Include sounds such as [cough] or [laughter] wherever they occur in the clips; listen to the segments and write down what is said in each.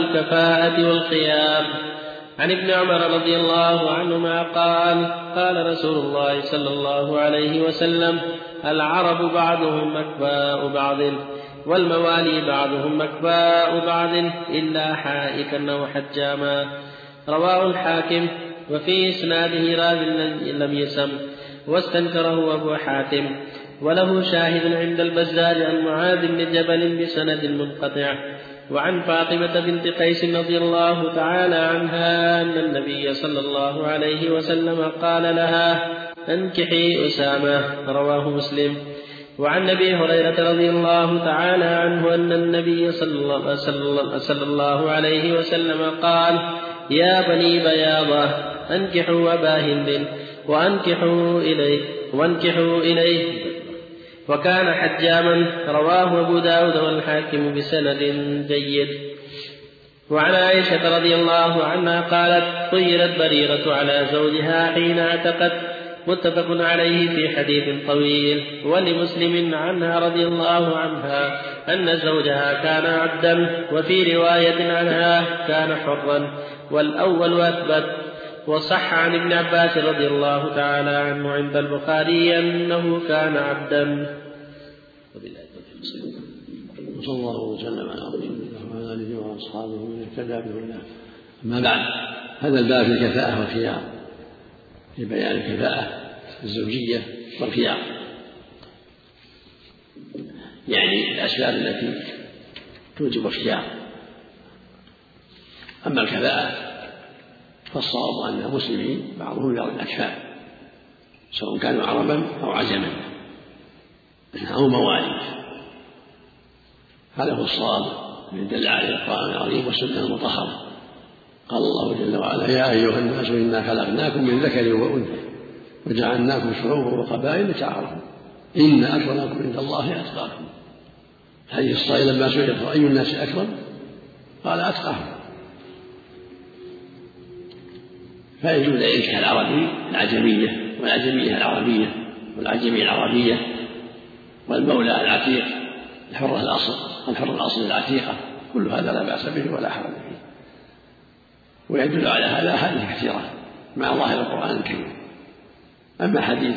الكفاءة والخيام عن ابن عمر رضي الله عنهما قال قال رسول الله صلى الله عليه وسلم العرب بعضهم أكفاء بعض والموالي بعضهم أكفاء بعض إلا حائكا أو حجاما. رواه الحاكم وفي إسناده راو لم يسم واستنكره أبو حاتم وله شاهد عند البزار عن معاذ بن جبل بسند منقطع. وعن فاطمة بنت قيس رضي الله تعالى عنها أن النبي صلى الله عليه وسلم قال لها أنكحي أسامة رواه مسلم. وعن أبي هريرة رضي الله تعالى عنه أن النبي صلى الله, صلى الله عليه وسلم قال يا بني بياضة أنكحوا أبا هند وأنكحوا اليه وأنكحوا إليه. وكان حجاما رواه أبو داود والحاكم بسند جيد. وعن عائشة رضي الله عنها قالت طيرت بريرة على زوجها حين اعتقت. متفق عليه في حديث طويل. ولمسلم عنها رضي الله عنها أن زوجها كان عبدا وفي رواية عنها كان حرا. والأول أثبت وصح عن ابن عباس رضي الله تعالى عنه عند البخاري أنه كان عبدا. وبالله وصلى الله وسلم على رسول الله وعلى اله وأصحابه ومن اهتدى بهداه أما بعد هذا الباب في الكفاءة والخيار في بيان الكفاءة الزوجية والخيار. يعني الأسباب التي توجب الخيار. أما الكفاءة فالصواب أن المسلمين بعضهم بعض الأكفاء سواء كانوا عربا أو عجما أو موالي هذا هو الصواب الذي دل عليه القرآن العظيم والسنة المطهرة. قال الله جل وعلا يا أيها الناس إنا خلقناكم من ذكر وأنثى وجعلناكم شعوبا وقبائل لتعارفوا. إن أكرمكم عند الله أتقاكم. الحديث الصحيح لما سئل أي الناس أكرم؟ قال أتقاهم. فيجوز ينكح العربي العجمية والعجمية العربية والعجمية العربية والمولى العتيق الحرة الأصل الحر الأصل العتيقة. كل هذا لا بأس به ولا حرج فيه ويدل على هذا أحاديث كثيرة مع ظاهر القرآن الكريم. أما حديث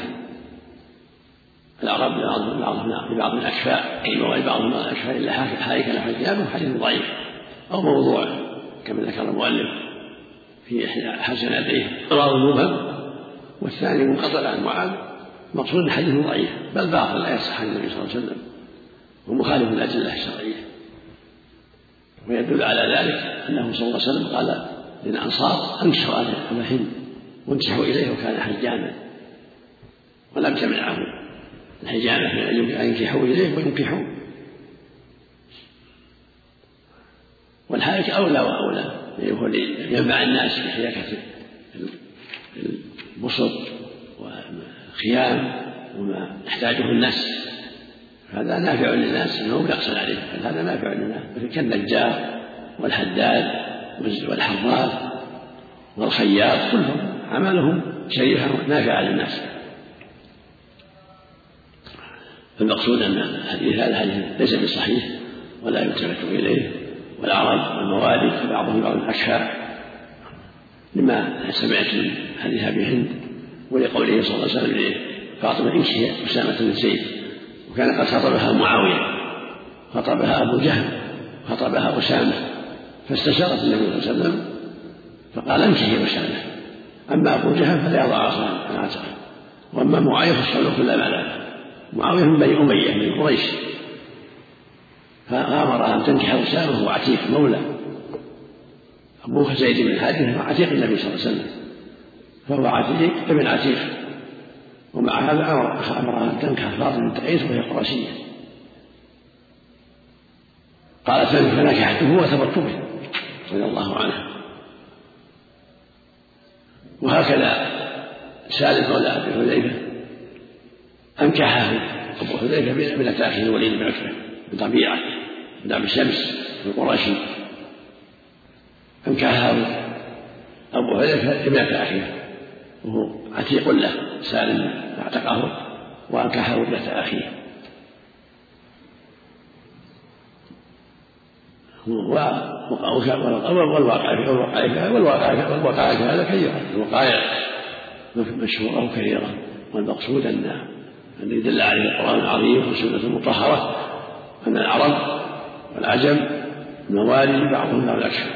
العرب ببعض الأكفاء أي موالي بعضهم الأكفاء إلا له حجابه حديث ضعيف أو موضوع كما ذكر المؤلف. في إحدى حسناتيه رواه مبهم والثاني منقطع عن معاذ. مقصود حديث ضعيف بل باطل لا يصح عن النبي صلى الله عليه وسلم. ومخالف للأدلة الشرعية. ويدل على ذلك أنه صلى الله عليه وسلم قال للأنصار أنكحوا أبا هند وانكحوا إليه وكان حجاما. ولم تمنعه الحجامة من أن ينكحوا إليه وينكحوا والحائك أولى وأولى. هو ينفع الناس بحياكة البسط والخيام وما يحتاجه الناس. هذا نافع للناس إنه يقصر عليه. بل هذا نافع للناس. مثل كالنجار والحداد والحراث والخياط كلهم عملهم شريفة نافعة للناس فالمقصود أن الحديث هذا ليس بصحيح ولا يلتفت إليه. والعرب والموالد بعضهم بعض الأكفاء لما سمعت من حديث أبي هند ولقوله صلى الله عليه وسلم لفاطمة انكحي أسامة بن زيد وكان قد خطبها معاوية خطبها أبو جهل خطبها أسامة فاستشارت النبي صلى الله عليه وسلم فقال انكحي أسامة أما أبو جهل فلا يضع عصا عن عاتقه وأما معاوية فاشتغل كل ما لا معاوية من بني أمية من قريش. فامرها أن تنكح اسامه عتيق مولى. أبوه زيد بن حارثه هو عتيق النبي صلى الله عليه وسلم. فهو عتيق ابن عتيق. ومع هذا امرها أن تنكح فاطمه بنت قيس وهي قرشيه قالت فنكحته وثبت به. رضي الله عنها وهكذا سالم مولى ابي حذيفة أنكحه أبو حذيفة ابنه أخيه الوليد بن عتبة بن طبيعه بن عبد الشمس القرشي أنكحها أبو حذيفة ابنة أخيه وهو عتيق له سالم اعتقه وأنكحه ابنة أخيه والواقع والواقع والواقع هذا كثيرة الوقائع مشهورة وكثيرة والمقصود أن الذي دل عليه القرآن العظيم والسنة المطهرة أن العرب والعجم موالي بعضهم بعض الأكثر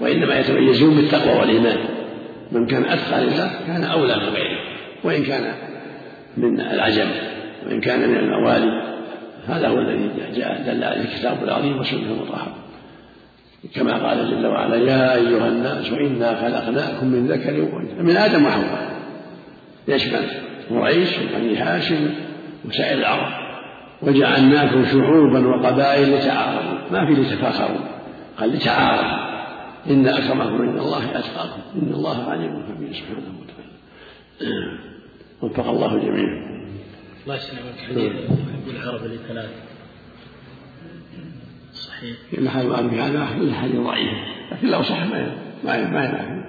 وإنما يتميزون بالتقوى والإيمان. من كان أتقى لله كان أولى من غيره. وإن كان من العجم وإن كان من الموالي هذا هو الذي جاء دل عليه الكتاب العظيم والسنة المطهرة. كما قال جل وعلا يا أيها الناس إنا خلقناكم من ذكر وأنثى. من آدم وحواء. يشمل قريش وبني هاشم وسائر العرب وجعلناكم شعوبا وقبائل لتعارفوا. ما في لتفاخروا. قال لتعارفوا. إن أكرمكم عند الله أتقاكم. إن الله عليم خبير سبحانه وتعالى. وفق الله الجميع الله يسلمك. حديث حب العرب لثلاث صحيح. محل في هذا حديث ضعيف. لكن لو صح ما ما ما ينافي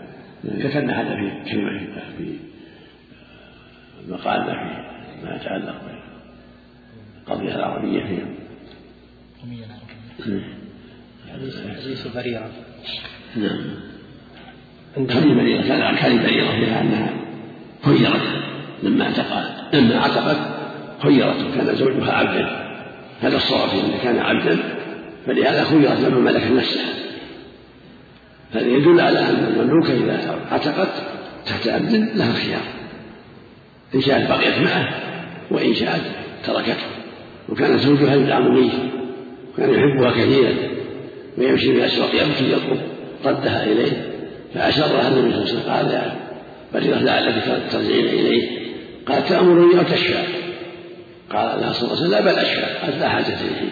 ذكرنا هذا في كلمة في مقالنا في ما يتعلق العربية القضية العربية حديث بريرة. نعم. هذه بريرة كان كان بريرة فيها أنها خيرت لما اعتقد لما اعتقت خيرت وكان زوجها عبدا. هذا الصواب إذا كان عبدا فلهذا خيرت لما ملكت نفسها. هذا يدل على أن المملوكة إذا اعتقت تحت عبد لها الخيار إن شاءت بقيت معه وإن شاءت تركته. وكان زوجها يدعم به وكان يحبها كثيرا ويمشي في الأسواق يبكي يطلب ردها إليه فأشرها النبي صلى الله عليه وسلم قال لعلك ترجعين إليه؟ قال تأمرني أو تشفى. قال لها صلى الله عليه وسلم لا بل أشفى قالت لا حاجة لي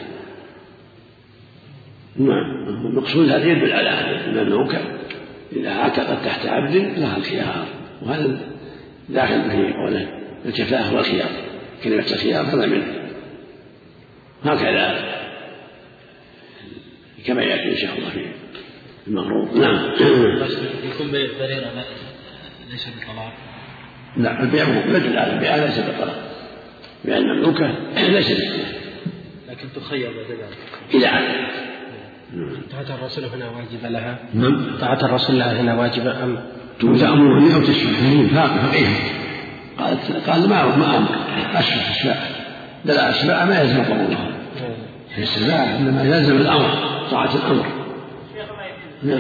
نعم المقصود هذا يدل على أن المملوكة إذا اعتقد تحت عبد لها الخيار وهذا داخل في قوله الكفاءة والخيار كلمة الخيار هذا منه. هكذا. كما يأتي إن شاء الله في المغروب نعم. يكون بيع بريرة ليس بطلاق. لا البيع يدل على البيع ليس بطلاق. بيع المملوكة ليس بطلاق. لكن تخير بعد ذلك إذا عدل طاعة الرسول هنا واجبة لها؟ نعم. طاعة الرسول لها هنا واجبة أم؟ تأمرني أو تشفى فقيه قالت قال ما ما أمر أشفى الشفاء دل السباع ما يلزم قبولها في السباع إنما يلزم الأمر طاعة الأمر. نعم.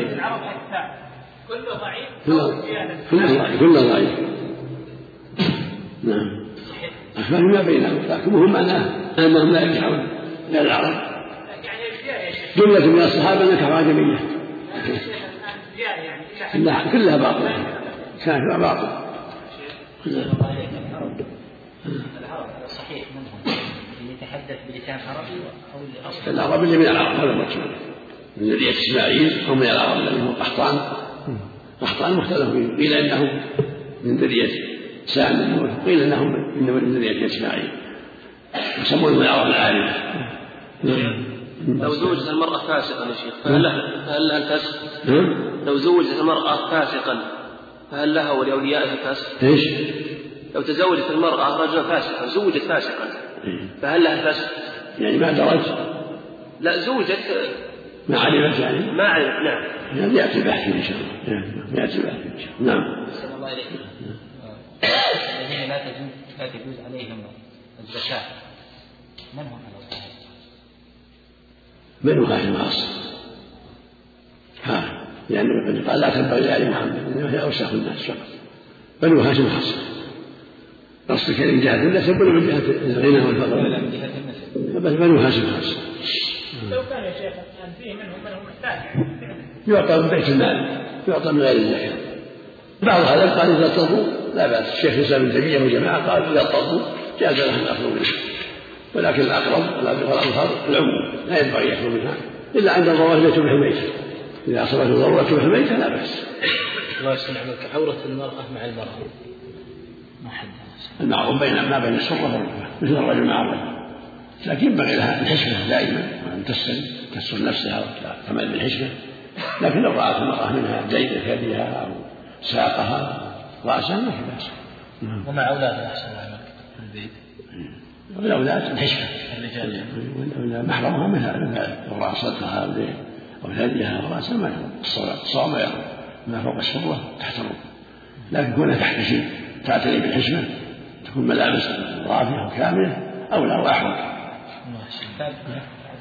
كله ضعيف كله ضعيف. كله ضعيف نعم. أخبار ما بينهم لكن مهم معناه أنهم لا ينفعون إلى العرب. جملة من الصحابة نكحوا آدمية كلها كلها باطلة. كانت باطلة. العرب صحيح منهم يتحدث بلسان عربي أو العرب اللي من العرب هذا المقصود من ذرية إسماعيل أو من العرب الذي هو قحطان قحطان مختلف فيه قيل إنه من ذرية سام قيل إنه من ذرية إسماعيل يسمون من العرب العارفة لو زوجت المرأة فاسقا يا شيخ فهل لها فهل لها الفسق؟ لو زوجت المرأة فاسقا فهل لها ولأوليائها الفسق؟ إيش؟ لو تزوجت المرأة رجلا فاسقا زوجت فاسقا. فهل لها الفسق؟ يعني ما درت. لا زوجت. ما علمت يعني. ما علمت نعم. يعني يأتي بحث إن شاء الله. يأتي بحث إن شاء الله. نعم. الله عليه الذين لا تجوز لا تجوز عليهم الزكاة. من هم على الصحيح؟ بنو هاشم خاصة ها لأن يعني قال لا تنبغي لآل محمد إنما هي أوساخ الناس فقط. بنو هاشم خاصة قصدك من جهة النسب ولا من جهة الغنى والفقر؟ من جهة النسب بس بنو هاشم خاصة لو كان يا شيخ أن فيه منهم من هو محتاج. يعطى من بيت المال يعطى من غير الزكاة بعض هذا قال إذا اضطروا لا بأس الشيخ الإسلام ابن تيمية وجماعة قال إذا اضطروا جاز لهم الأخذ منه ولكن الأقرب والأظهر العموم لا ينبغي يأكل منها. إلا عند الضرورة التي تبح الميتة. إذا أصابته الضرورة تبح الميتة لا بأس. الله يسلم عليك عورة المرأة مع المرأة. المعروف بين ما بين السرة والركبة مثل الرجل مع الرجل. لكن ينبغي لها الحشمة دائما وأن تستر تستر نفسها وتعمل بالحشمة. لكن لو رأت المرأة منها دين ثديها أو ساقها رأسها ما في بأس. ومع أولادها أحسن الله في البيت. والأولاد الحشمة. الرجال. محرمها منها الراس صدرها وثديها وراسها ما الصواب ما يرى ما فوق السرة تحترم. لكن كونها تحتشم. تعتني بالحشمة تكون ملابس رافعة وكاملة أولى وأحوط.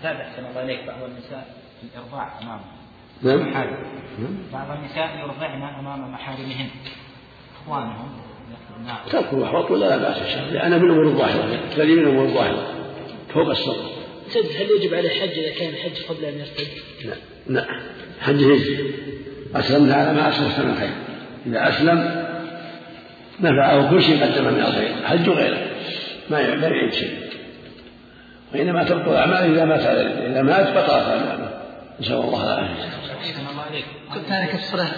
زاد أحسن الله إليك بعض النساء الإرضاع أمام نعم. محارم بعض النساء يرضعن أمام محارمهن إخوانهم تركوا أحوط ولا لا بأس الشر لأنها من الأمور الظاهرة تلي من الأمور الظاهرة فوق السر. هل يجب عليه حج إذا كان حج قبل أن يرتد؟ لا لا حج هجر أسلمت على ما أسلفت من خير إذا أسلم نفعه كل شيء قدم من الخير حج غيره ما يعيد شيء وإنما تبطل الأعمال إذا مات إذا مات بطلت أعماله نسأل الله العافية. كل تارك الصلاة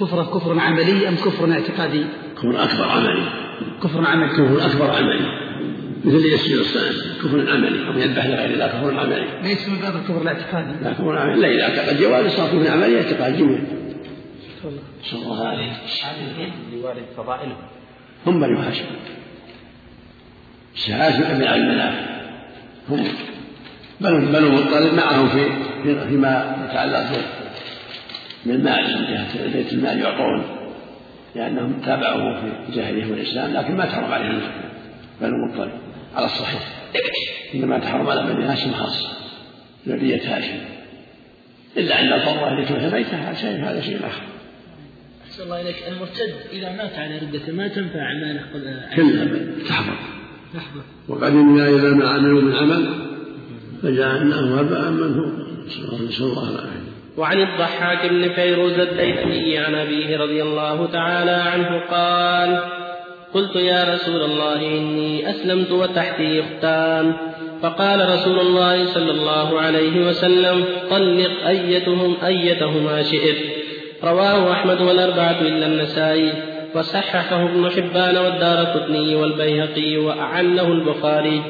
كفر كفر عملي أم كفر اعتقادي؟ كفر أكبر عملي. كفر عملي. كفر أكبر عملي. مثل يسجد الصلاة كفر عملي أو يذبح لغير الله كفر عملي. ليس من باب الكفر الاعتقادي. لا كفر عملي لا إذا أعتقد جواز صار كفر عملي اعتقاد جميع. نسأل الله العافية. هذه لوالد فضائلهم. هم بنو هاشم. هاشم ابن عبد المناف هم بنو بنو مطلب معهم في فيما يتعلق بالمال من جهة بيت المال يعطون لأنهم تابعوه في الجاهلية والإسلام لكن ما تحرم عليهم بنو مطلب على الصحيح إنما تحرم على بني هاشم خاصة ذرية هاشم إلا أن الفضل التي بيته هذا شيء هذا شيء آخر أحسن الله إليك المرتد إذا مات على ردته ما تنفع أعماله؟ كلا تحبط وقدمنا إلى ما عملوا من عمل فجعلناه هباء منثورا نسأل الله العافية وعن الضحاك بن فيروز الديلمي عن أبيه رضي الله تعالى عنه قال قلت يا رسول الله إني أسلمت وتحتي أختان. فقال رسول الله صلى الله عليه وسلم طلق أيتهم أيتهما شئت. رواه أحمد والأربعة إلا النسائي وصححه ابن حبان والدار قطني والبيهقي وأعنه البخاري.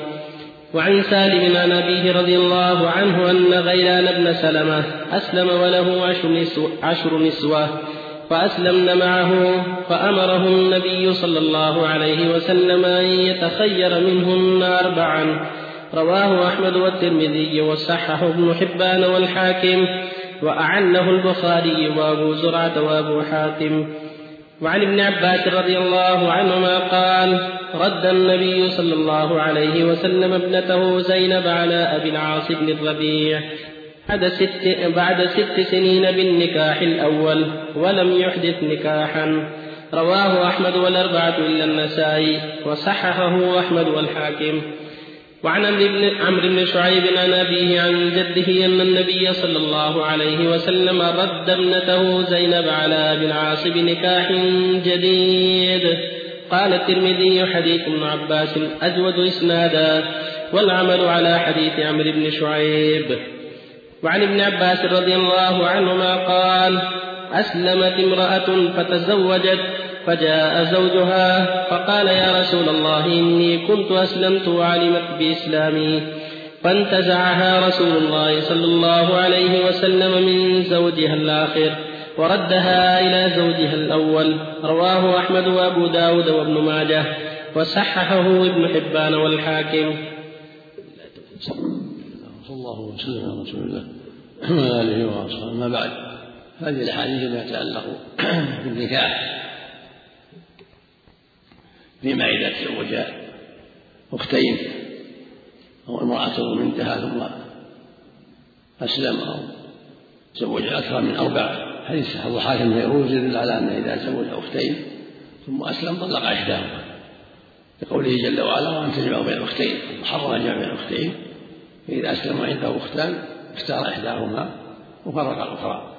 وعن سالم عن أبيه رضي الله عنه أن غيلان بن سلمة أسلم وله عشر, نسوة, فأسلمن معه فأمره النبي صلى الله عليه وسلم أن يتخير منهن أربعا. رواه أحمد والترمذي وصححه ابن حبان والحاكم. وأعنه البخاري وأبو زرعة وأبو حاتم. وعن ابن عباس رضي الله عنهما قال رد النبي صلى الله عليه وسلم ابنته زينب على أبي العاص بن الربيع بعد ست, بعد ست سنين بالنكاح الأول ولم يحدث نكاحا. رواه أحمد والأربعة إلا النسائي وصححه أحمد والحاكم. وعن عمرو بن شعيب عن أبيه عن جده أن النبي صلى الله عليه وسلم رد ابنته زينب على أبي العاص بنكاح جديد. قال الترمذي حديث ابن عباس أجود إسنادا والعمل على حديث عمرو بن شعيب. وعن ابن عباس رضي الله عنهما قال أسلمت امرأة فتزوجت فجاء زوجها فقال يا رسول الله إني كنت أسلمت وعلمت بإسلامي. فانتزعها رسول الله صلى الله عليه وسلم من زوجها الآخر وردها إلى زوجها الأول. رواه أحمد وأبو داود وابن ماجه وصححه ابن حبان والحاكم. صلى الله وسلم على رسول الله وعلى آله وأصحابه. ما بعد هذه الأحاديث التي يتعلق بالنكاح. فيما إذا تزوج أختين أو امرأة منتهى ثم أسلم أو تزوج أكثر من أربع. حديث الضحاك بن فيروز يدل على أنه إذا تزوج أختين ثم أسلم طلق إحداهما. لقوله جل وعلا وأن تجمع بين الأختين محرم جمع بين الأختين. فإذا أسلم عنده أختان اختار إحداهما وفرق الأخرى.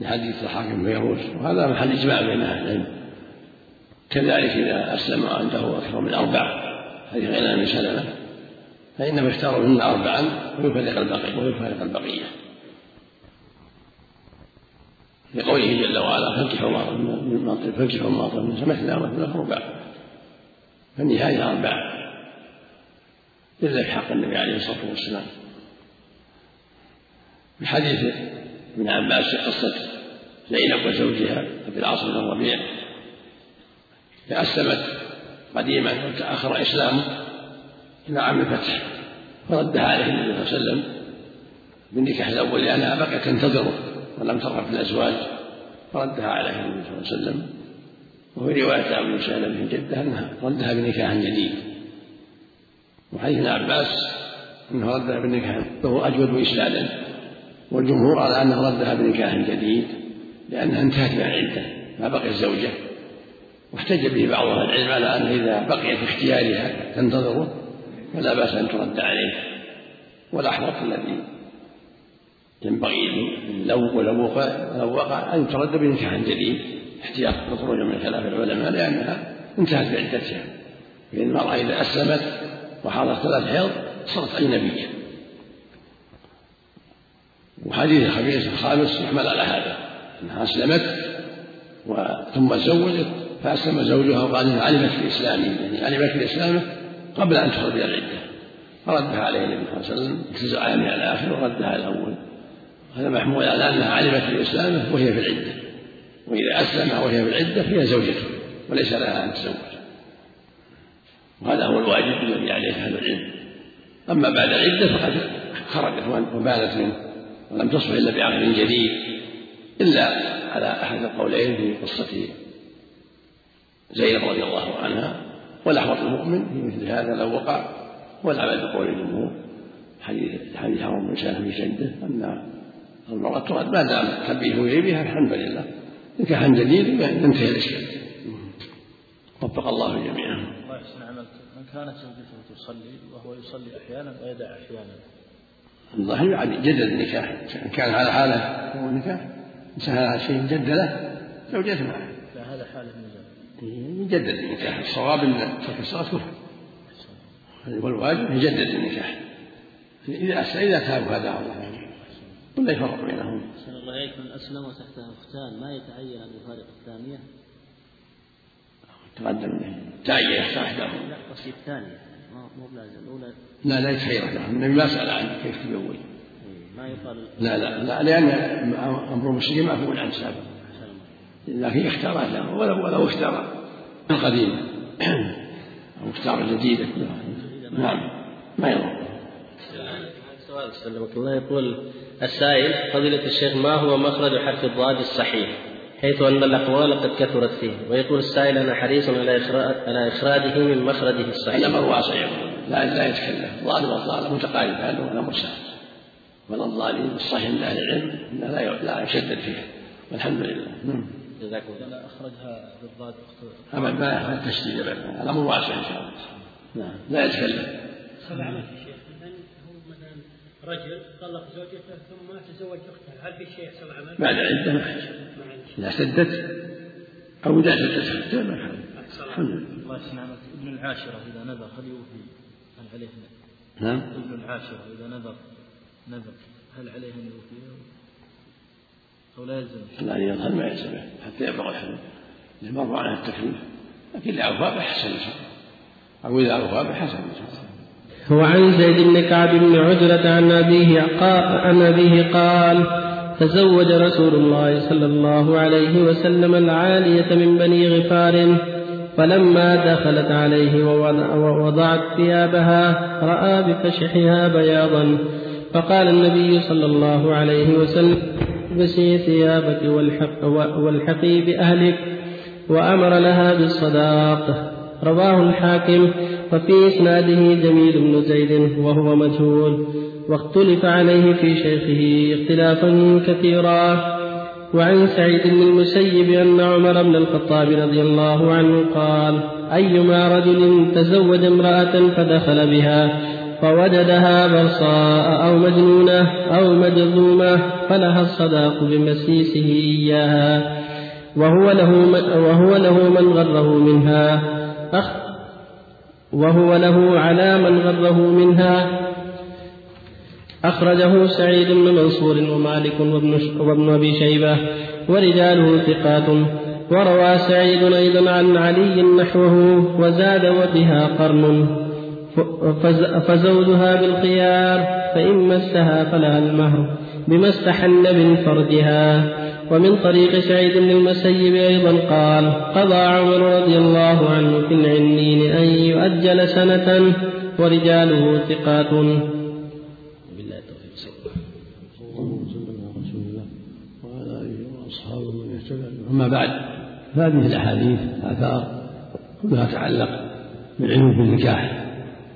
لحديث الضحاك بن فيروز وهذا محل إجماع بين أهل العلم. كذلك إذا أسلم عنده أكثر من أربع هذه غير من سلمة فإنه يختار منهن أربعا ويفرق البقية ويفرق البقية. لقوله جل وعلا فانكحوا ما فانكحوا ما طاب من مثنى وثلاث رباع فالنهاية أربعة إلا في حق النبي عليه الصلاة والسلام. في حديث ابن عباس في قصة زينب وزوجها أبي العاص بن الربيع فأسلمت قديما وتأخر إسلامه إلى عام الفتح فردها عليه النبي صلى الله عليه وسلم بالنكاح الأول لأنها بقيت تنتظره ولم ترغب في الأزواج فردها عليه النبي صلى الله عليه وسلم. وفي رواية أبي سالم من جدة أنها ردها بنكاح جديد. وحديث ابن عباس أنه ردها بنكاح وهو أجود إسلالا والجمهور على أنه ردها بنكاح جديد لأنها انتهت من العدة ما بقيت زوجة. واحتج به بعض أهل العلم على أنه إذا بقي في اختيارها تنتظره فلا بأس أن ترد عليه. والأحوط الذي ينبغي لو ولو وقع لو وقع أن ترد بنكاح جديد احتياط للخروج من خلاف العلماء لأنها انتهت بعدتها. فإن المرأة إذا أسلمت وحاضت ثلاث حيض صارت أجنبية وحديث الخبيث الخامس يحمل على هذا أنها أسلمت ثم تزوجت فأسلم زوجها وقال إنها علمت في إسلامه يعني علمت في إسلامه قبل أن تخرج العدة فردها عليه النبي صلى الله عليه وسلم اجتزع من الآخر وردها الأول. هذا محمول على أنها علمت في إسلامه وهي في العدة. وإذا أسلم وهي في العدة فهي زوجته وليس لها أن تزوج وهذا هو الواجب الذي عليه أهل العلم. أما بعد العدة فقد خرجت وبانت منه ولم تصبح إلا بعقد جديد إلا على أحد القولين في قصة زينب رضي الله عنها والأحوط المؤمن في مثل هذا لو وقع والعمل بقول الجمهور حديث حديث عمر بن سالم في شده أن المرأة ترد ما دام تبيه بها الحمد لله نكاحا جديد ينتهي الإشكال وفق الله جميعا. الله يحسن عملك من كانت زوجته تصلي وهو يصلي أحيانا ويدع أحيانا. الله يعني جدد النكاح إن كان على حالة هو النكاح إنسان على شيء جد له زوجته معه. يجدد النكاح. الصواب إن ترك الصلاة كفر. والواجب يجدد النكاح. إذا إذا تابوا هذا الله يعني ولا يفرق بينهم. الله عليك من اسلم وتحته اختان ما يتعين ان يفارق الثانية؟ تقدم. تعين يختار احداهم. لا قصدي الثانية. مو بلازم. الاولى لا لا يتخير له النبي ما سأل عنه كيف تزوج. إيه، ما يقال لا لا لا لأن أمر المسلمين معفو عنه سابقا. لكن اختار له ولو ولو اختار. القديم [clears throat] أو اختار الجديدة نعم. ما يضر. سؤال سلمك الله. يقول السائل فضيلة الشيخ ما هو مخرج حرف الضاد الصحيح؟ حيث أن الأقوال قد كثرت فيه. ويقول السائل أنا حريص على على إخراجه من مخرجه الصحيح. الأمر واسع لا لا يتكلم. ضاد والضال متقارب هذا الأمر سهل ولا الضالين الصحيح من أهل العلم لا لا يشدد فيه. والحمد لله. نعم. جزاكم الله. أخرجها بالضاد ابدا ما يحتاج تشديد الأمر واسع إن شاء الله. نعم. لا يتكلم. سبع عمل يا شيخ. مثلا هو مثلا رجل طلق زوجته ثم تزوج اختها هل في شيء يحصل عمل؟ بعد عدة ما إذا سدت أو إذا سدت ما الحمد لله. الله يحسن عملك ابن العاشرة إذا نذر هل يوفي؟ هل عليه نعم. ابن العاشرة إذا نذر نذر. هل عليه أن يوفيه؟ أو لا يلزم لا يظهر ما يلزمه حتى يبلغ الحلم إذا مر على التكليف. لكن إذا أوفى بحسن إن شاء الله أو إذا أوفى بحسن إن شاء الله وعن زيد بن كعب بن عجرة عن أبيه قال عن أبيه قال تزوج رسول الله صلى الله عليه وسلم العالية من بني غفار فلما دخلت عليه ووضعت ثيابها رأى بفشحها بياضا. فقال النبي صلى الله عليه وسلم البسي ثيابك والحق والحقي بأهلك وأمر لها بالصداق. رواه الحاكم وفي إسناده جميل بن زيد وهو مجهول. واختلف عليه في شيخه اختلافا كثيرا. وعن سعيد بن المسيب أن عمر بن الخطاب رضي الله عنه قال أيما رجل تزوج امرأة فدخل بها فوجدها برصاء أو مجنونة أو مجذومة فلها الصداق بمسيسه إياها وهو له من وهو له من غره منها. أخ وهو له على من غره منها. أخرجه سعيد بن منصور ومالك وابن, وابن أبي شيبة ورجاله ثقات. وروى سعيد أيضا عن علي نحوه وزاد وبها قرن. فزوجها بالخيار فإن مسها فلها المهر بما استحل من فرجها ومن طريق سعيد بن المسيب أيضا قال قضى عمر رضي الله عنه في العنين أن يؤجل سنة ورجاله ثقات. وعلى آله وأصحابه من اهتدى أما بعد فهذه الأحاديث آثار كلها تعلق بالعلم بالنكاح.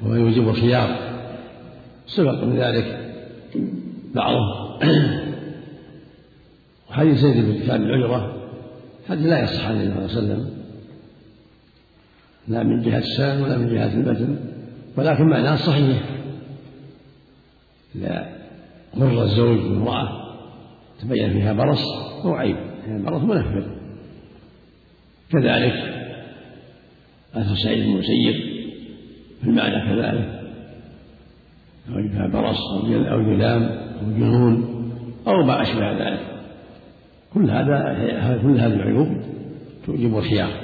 يوجب الخيار. سبق من ذلك بعضه [clears throat] وحديث زيد بن كتاب العجرة حديث لا يصح عن النبي صلى الله عليه وسلم. لا من جهة السند ولا من جهة المتن ولكن معناه صحيح. إذا غر الزوج بامرأة تبين فيها برص أو عيب. يعني برص منفذ كذلك أثر سعيد بن المسيب في المعنى كذلك؟ أو فيها برص أو جلام أو جنون أو ما أشبه ذلك. كل هذا كل هذه العيوب توجب الخيار.